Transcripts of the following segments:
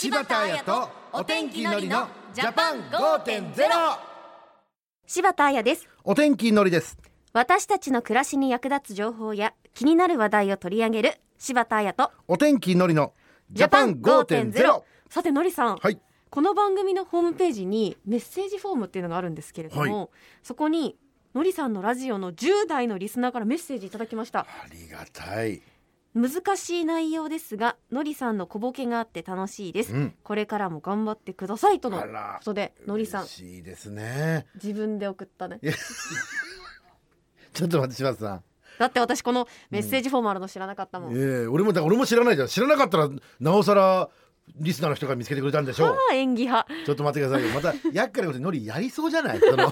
柴田彩とお天気のりのジャパン5.0柴田彩です。お天気のりです。私たちの暮らしに役立つ情報や気になる話題を取り上げる柴田彩とお天気のりのジャパン5.0さてのりさん、はい。この番組のホームページにメッセージフォームっていうのがあるんですけれども、はい。そこにのりさんのラジオの10代のリスナーからメッセージいただきました。ありがたい難しい内容ですがのりさんの小ボケがあって楽しいです、うん。これからも頑張ってくださいとのあら。ことでのりさん。嬉しいですね。自分で送ったね。ちょっと待って柴田さん。だって私このメッセージフォームあるの知らなかったもん、ええ俺もだ俺も知らないじゃん。知らなかったらなおさらリスナーの人が見つけてくれたんでしょ。う ああ演技派。ちょっと待ってくださいよ。また厄介なことにノリやりそうじゃない？その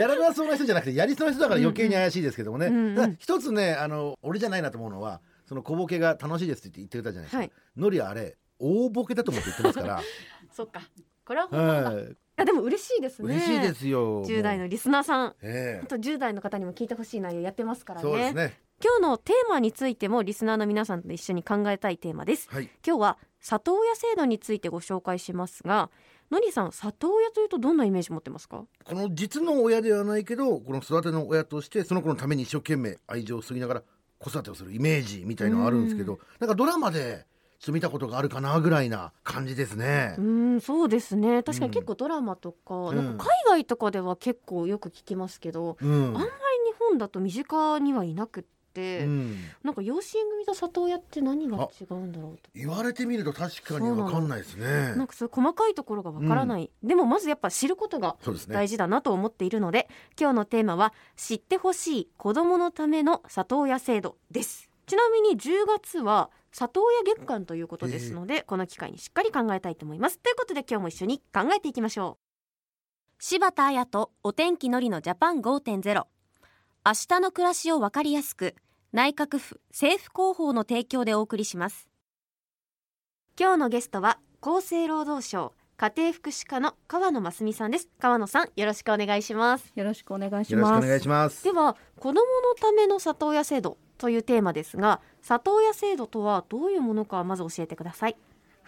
やらなそうな人じゃなくてやりそうな人だから余計に怪しいですけどもね、うんうん。ただ一つねあの俺じゃないなと思うのはその小ボケが楽しいですって言ってくれたじゃないですか、はい。ノリはあれ大ボケだと思って言ってますから、そっか。これは本当だ、はい。あでも嬉しいですね。嬉しいですよ。10代のリスナーさん。えあと10代の方にも聞いてほしい内容やってますからえね。そうですね。今日のテーマについてもリスナーの皆さんと一緒に考えたいテーマです。はい。今日は里親制度についてご紹介しますがのりさん里親というとどんなイメージ持ってますか？この実の親ではないけどこの育ての親としてその子のために一生懸命愛情を注ぎながら子育てをするイメージみたいのがあるんですけどなんかドラマでちょ見たことがあるかなぐらいな感じですね。う。んそうですね。確かに結構ドラマとか,、ん。なんか海外とかでは結構よく聞きますけど、うん。あんまり日本だと身近にはいなくうん。なんか養子縁組と里親って何が違うんだろうと。言われてみると確かに分かんないですね。なんかそういう細かいところがわからない、でもまずやっぱ知ることが。大事だなと思っているので、今日のテーマは知ってほしい子供のための里親制度です。ちなみに10月は里親月間ということですので、この機会にしっかり考えたいと思います。ということで今日も一緒に考えていきましょう。柴田彩とお天気のりのジャパン5.0明日の暮らしをわかりやすく内閣府政府広報の提供でお送りします今日のゲストは厚生労働省家庭福祉課の川野真澄さんです川野さんよろしくお願いしますよろしくお願いしよろしくおます。願いします。では子どものための里親制度というテーマですが里親制度とはどういうものかまず教えてください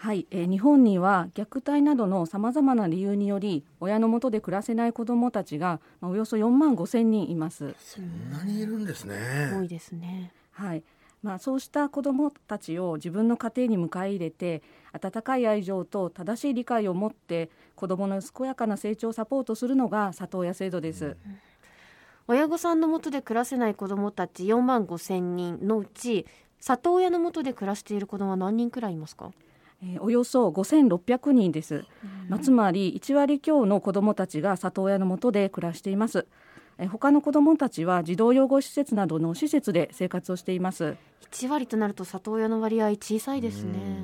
はい、えー日本には虐待などのさまざまな理由により親の下で暮らせない子どもたちが、まあ、およそ4万5千人います。そんなにいるんです多ねい。ですねはい。まあ、そうした子どもたちを自分の家庭に迎え入れて温かい愛情と正しい理解を持って子どもの健やかな成長をサポートするのが里親制度です。親御さんの下で暮らせない子どもたち4万5千人のうち里親の下で暮らしている子どもは何人くらいいますか？えーおよそ5600人です。まあ、つまり1割強の子どもたちが里親の下で暮らしています。えー他の子どもたちは児童養護施設などの施設で生活をしています。1割となると里親の割合小さいですね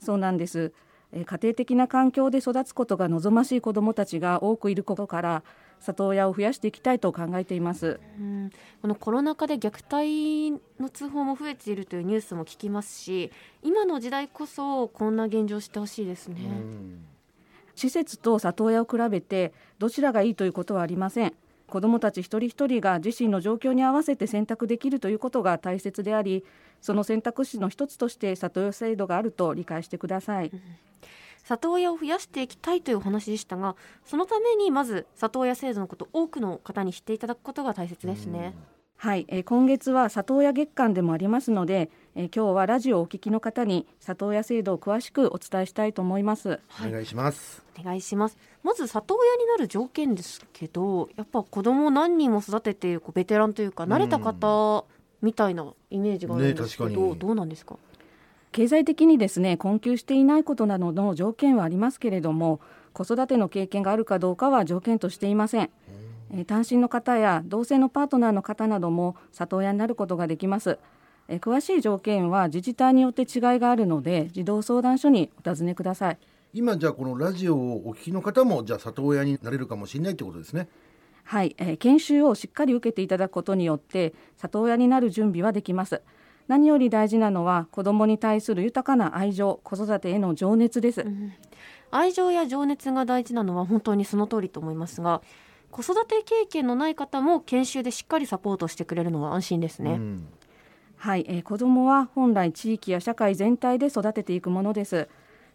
そうなんです。えー家庭的な環境で育つことが望ましい子どもたちが多くいることから里親を増やしていきたいと考えています。うんこのコロナ禍で虐待の通報も増えているというニュースも聞きますし今の時代こそこんな現状を知ってほしいですね、うん施設と里親を比べてどちらがいいということはありません。子どもたち一人一人が自身の状況に合わせて選択できるということが大切でありその選択肢の一つとして里親制度があると理解してください。里親を増やしていきたいというお話でしたがそのためにまず里親制度のこと多くの方に知っていただくことが大切ですね、はい、えー今月は里親月間でもありますので、えー今日はラジオをお聞きの方に里親制度を詳しくお伝えしたいと思います。はい。お願いします。お願いします。まず里親になる条件ですけどやっぱ子供を何人も育てているこうベテランというか慣れた方みたいなイメージがあるんですけど、ねどうなんですか？経済的にですね困窮していないことなどの条件はありますけれども子育ての経験があるかどうかは条件としていません、えー単身の方や同性のパートナーの方なども里親になることができます。えー詳しい条件は自治体によって違いがあるので児童相談所にお尋ねください。今じゃあこのラジオをお聞きの方もじゃあ里親になれるかもしれないってことですね。はい、えー研修をしっかり受けていただくことによって里親になる準備はできます何より大事なのは子どもに対する豊かな愛情子育てへの情熱です、愛情や情熱が大事なのは本当にその通りと思いますが子育て経験のない方も研修でしっかりサポートしてくれるのは安心ですね、うん。はい、えー子どもは本来地域や社会全体で育てていくものです。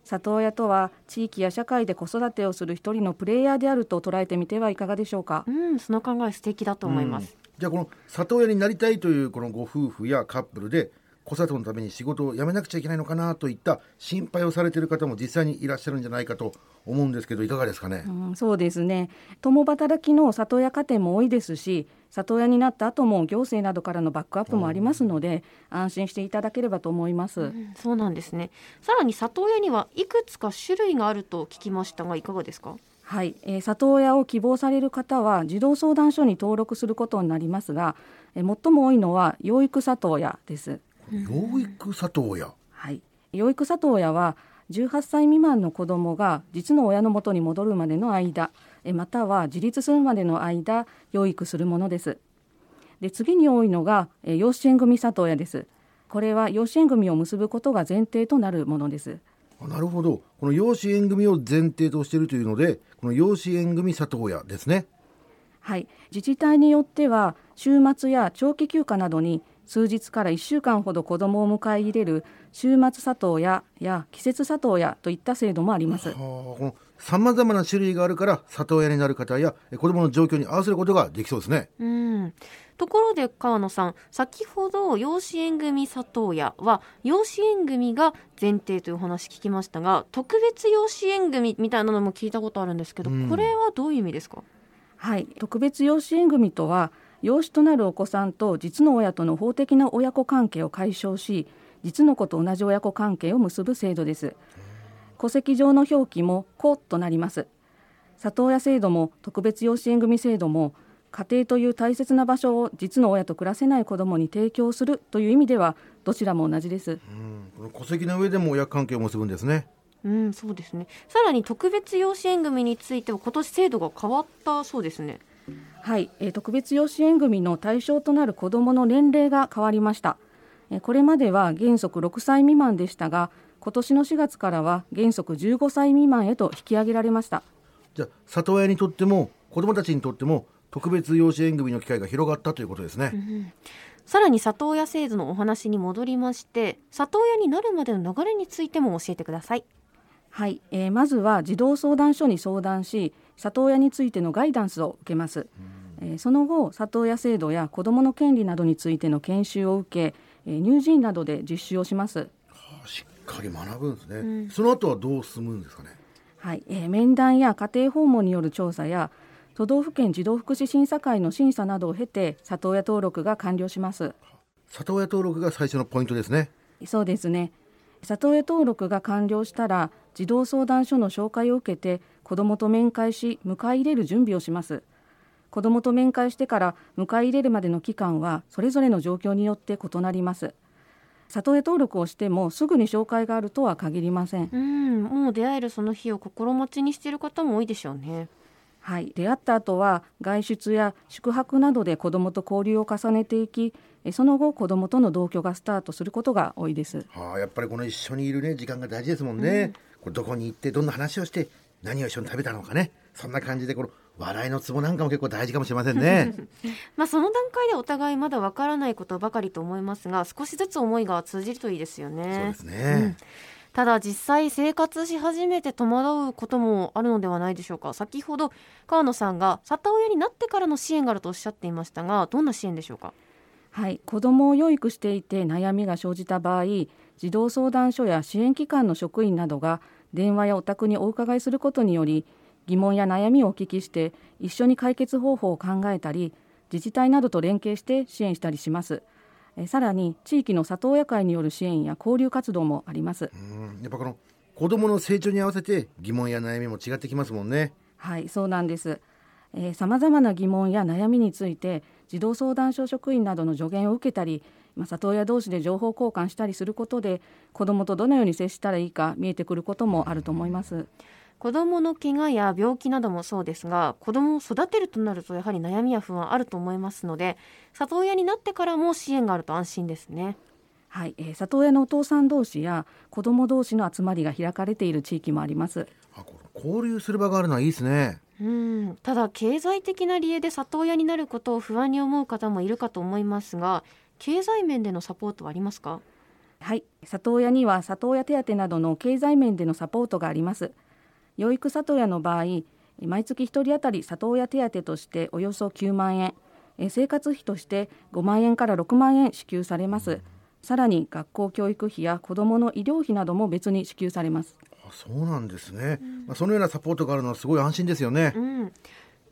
里親とは地域や社会で子育てをする一人のプレイヤーであると捉えてみてはいかがでしょうか。うんその考え素敵だと思います、じゃあこの里親になりたいというこのご夫婦やカップルで子育てのために仕事を辞めなくちゃいけないのかなといった心配をされている方も実際にいらっしゃるんじゃないかと思うんですけどいかがですかね、うん、そうですね。共働きの里親家庭も多いですし里親になった後も行政などからのバックアップもありますので安心していただければと思います、うんそうなんですね。さらに里親にはいくつか種類があると聞きましたがいかがですか？はい、えー里親を希望される方は児童相談所に登録することになりますが、えー最も多いのは養育里親です。養育里親？はい、養育里親は18歳未満の子どもが実の親の元に戻るまでの間えーまたは自立するまでの間養育するものです。で次に多いのが、えー養子縁組里親です。これは養子縁組を結ぶことが前提となるものです。あなるほど。この養子縁組を前提としているというのでこの養子縁組里親ですね。はい、自治体によっては週末や長期休暇などに数日から1週間ほど子どもを迎え入れる週末里親や季節里親といった制度もあります。はあ。さまざまな種類があるから里親になる方やえ子どもの状況に合わせることができそうですね。うん。ところで川野さん先ほど養子縁組里親は養子縁組が前提というお話聞きましたが特別養子縁組みたいなのも聞いたことあるんですけど、うん。これはどういう意味ですか？はい、特別養子縁組とは養子となるお子さんと実の親との法的な親子関係を解消し実の子と同じ親子関係を結ぶ制度です戸籍上の表記も子となります。里親制度も特別養子縁組制度も家庭という大切な場所を実の親と暮らせない子どもに提供するという意味ではどちらも同じです。うん。戸籍の上でも親関係を結ぶんですね。うんそうですね。さらに特別養子縁組については今年制度が変わったそうですね。はい、えー特別養子縁組の対象となる子どもの年齢が変わりました。えーこれまでは原則6歳未満でしたが、今年の4月からは原則15歳未満へと引き上げられました。じゃあ里親にとっても子どもたちにとっても特別養子縁組の機会が広がったということですね、さらに里親制度のお話に戻りまして里親になるまでの流れについても教えてくださいはい、えーまずは児童相談所に相談し、里親についてのガイダンスを受けます。えーその後、里親制度や子どもの権利などについての研修を受け、えー乳児院などで実習をします。はあしっかり学ぶんですね、その後はどう進むんですかね？はい、えー面談や家庭訪問による調査や都道府県児童福祉審査会の審査などを経て里親登録が完了します。里親登録が最初のポイントですね。そうですね。里親登録が完了したら児童相談所の紹介を受けて子どもと面会し迎え入れる準備をします。子どもと面会してから迎え入れるまでの期間はそれぞれの状況によって異なります里親登録をしてもすぐに紹介があるとは限りません。うん。もう出会えるその日を心待ちにしている方も多いでしょうね。はい、出会った後は外出や宿泊などで子どもと交流を重ねていきえその後子どもとの同居がスタートすることが多いです。はあやっぱりこの一緒にいるね時間が大事ですもんね、これどこに行ってどんな話をして何を一緒に食べたのかね。そんな感じでこの笑いのツボなんかも結構大事かもしれませんね。まあその段階でお互いまだわからないことばかりと思いますが少しずつ思いが通じるといいですよね。そうですね、ただ実際生活し始めて戸惑うこともあるのではないでしょうか。先ほど川野さんが里親になってからの支援があるとおっしゃっていましたがどんな支援でしょうか？はい、子どもを養育していて悩みが生じた場合児童相談所や支援機関の職員などが電話やお宅にお伺いすることにより疑問や悩みをお聞きして一緒に解決方法を考えたり自治体などと連携して支援したりしますえさらに地域の里親会による支援や交流活動もありますうんやっぱこの子供の成長に合わせて疑問や悩みも違ってきますもんねはい、そうなんです。さまざまな疑問や悩みについて児童相談所職員などの助言を受けたり、まあ、里親同士で情報交換したりすることで子どもとどのように接したらいいか見えてくることもあると思います。子どもの怪我や病気などもそうですが子どもを育てるとなるとやはり悩みや不安あると思いますので里親になってからも支援があると安心ですね。はい、えー里親のお父さん同士や子ども同士の集まりが開かれている地域もあります。あこれ交流する場があるのはいいですね。うん。ただ経済的な理由で里親になることを不安に思う方もいるかと思いますが経済面でのサポートはありますか？はい。里親には里親手当などの経済面でのサポートがあります養育里親の場合毎月1人当たり里親手当としておよそ9万円。生活費として5万円から6万円支給されます。さらに学校教育費や子どもの医療費なども別に支給されます。あそうなんですね、うん、まあ、そのようなサポートがあるのはすごい安心ですよね、うん。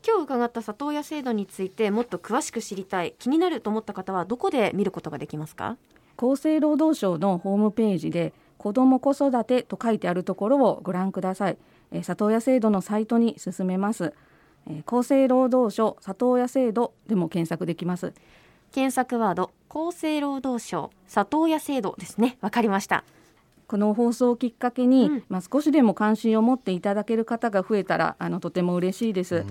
今日伺った里親制度についてもっと詳しく知りたい気になると思った方はどこで見ることができますか？厚生労働省のホームページで子ども子育てと書いてあるところをご覧ください里親制度のサイトに進めます。厚生労働省里親制度でも検索できます。検索ワード厚生労働省里親制度ですね。わかりました。この放送をきっかけに、うん、まあ、少しでも関心を持っていただける方が増えたらあのとても嬉しいです。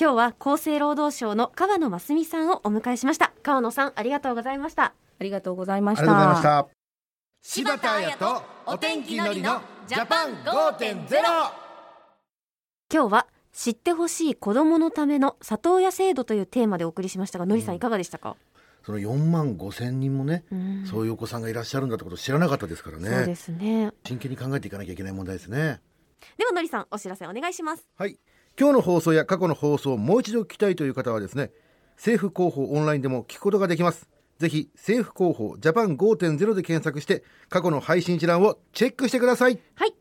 今日は厚生労働省の川野真澄さんをお迎えしました。川野さんありがとうございました。ありがとうございました。柴田彩とお天気のりのジャパン5.0今日は知ってほしい子どものための里親制度というテーマでお送りしましたがのりさんいかがでしたか、その4万5千人もね、うん、そういうお子さんがいらっしゃるんだってこと知らなかったですからね。そうですね。真剣に考えていかなきゃいけない問題ですね。ではのりさんお知らせお願いします。はい。今日の放送や過去の放送をもう一度聞きたいという方はですね、政府広報オンラインでも聞くことができます。ぜひ政府広報ジャパン5.0で検索して過去の配信一覧をチェックしてください。はい。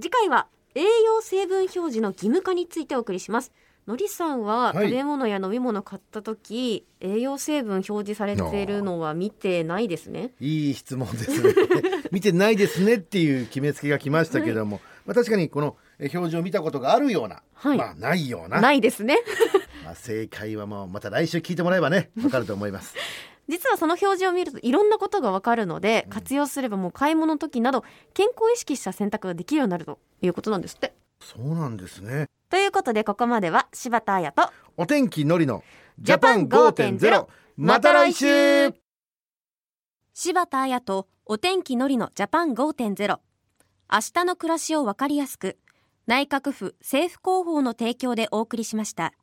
次回は栄養成分表示の義務化についてお送りします。のりさんは食べ物や飲み物買った時、はい、栄養成分表示されているのは見てないですね。いい質問ですね。見てないですねっていう決めつけが来ましたけども、はい、まあ確かにこの表示を見たことがあるような、はい、まあないような。ないですね。まあ正解はもうまた来週聞いてもらえばねわかると思います 実はその表示を見るといろんなことがわかるので、活用すればもう買い物の時など健康を意識した選択ができるようになるということなんですって。そうなんですね。ということでここまでは柴田彩とお天気のりのジャパン5.0また来週。柴田彩とお天気のりのジャパン5.0明日の暮らしをわかりやすく内閣府政府広報の提供でお送りしました。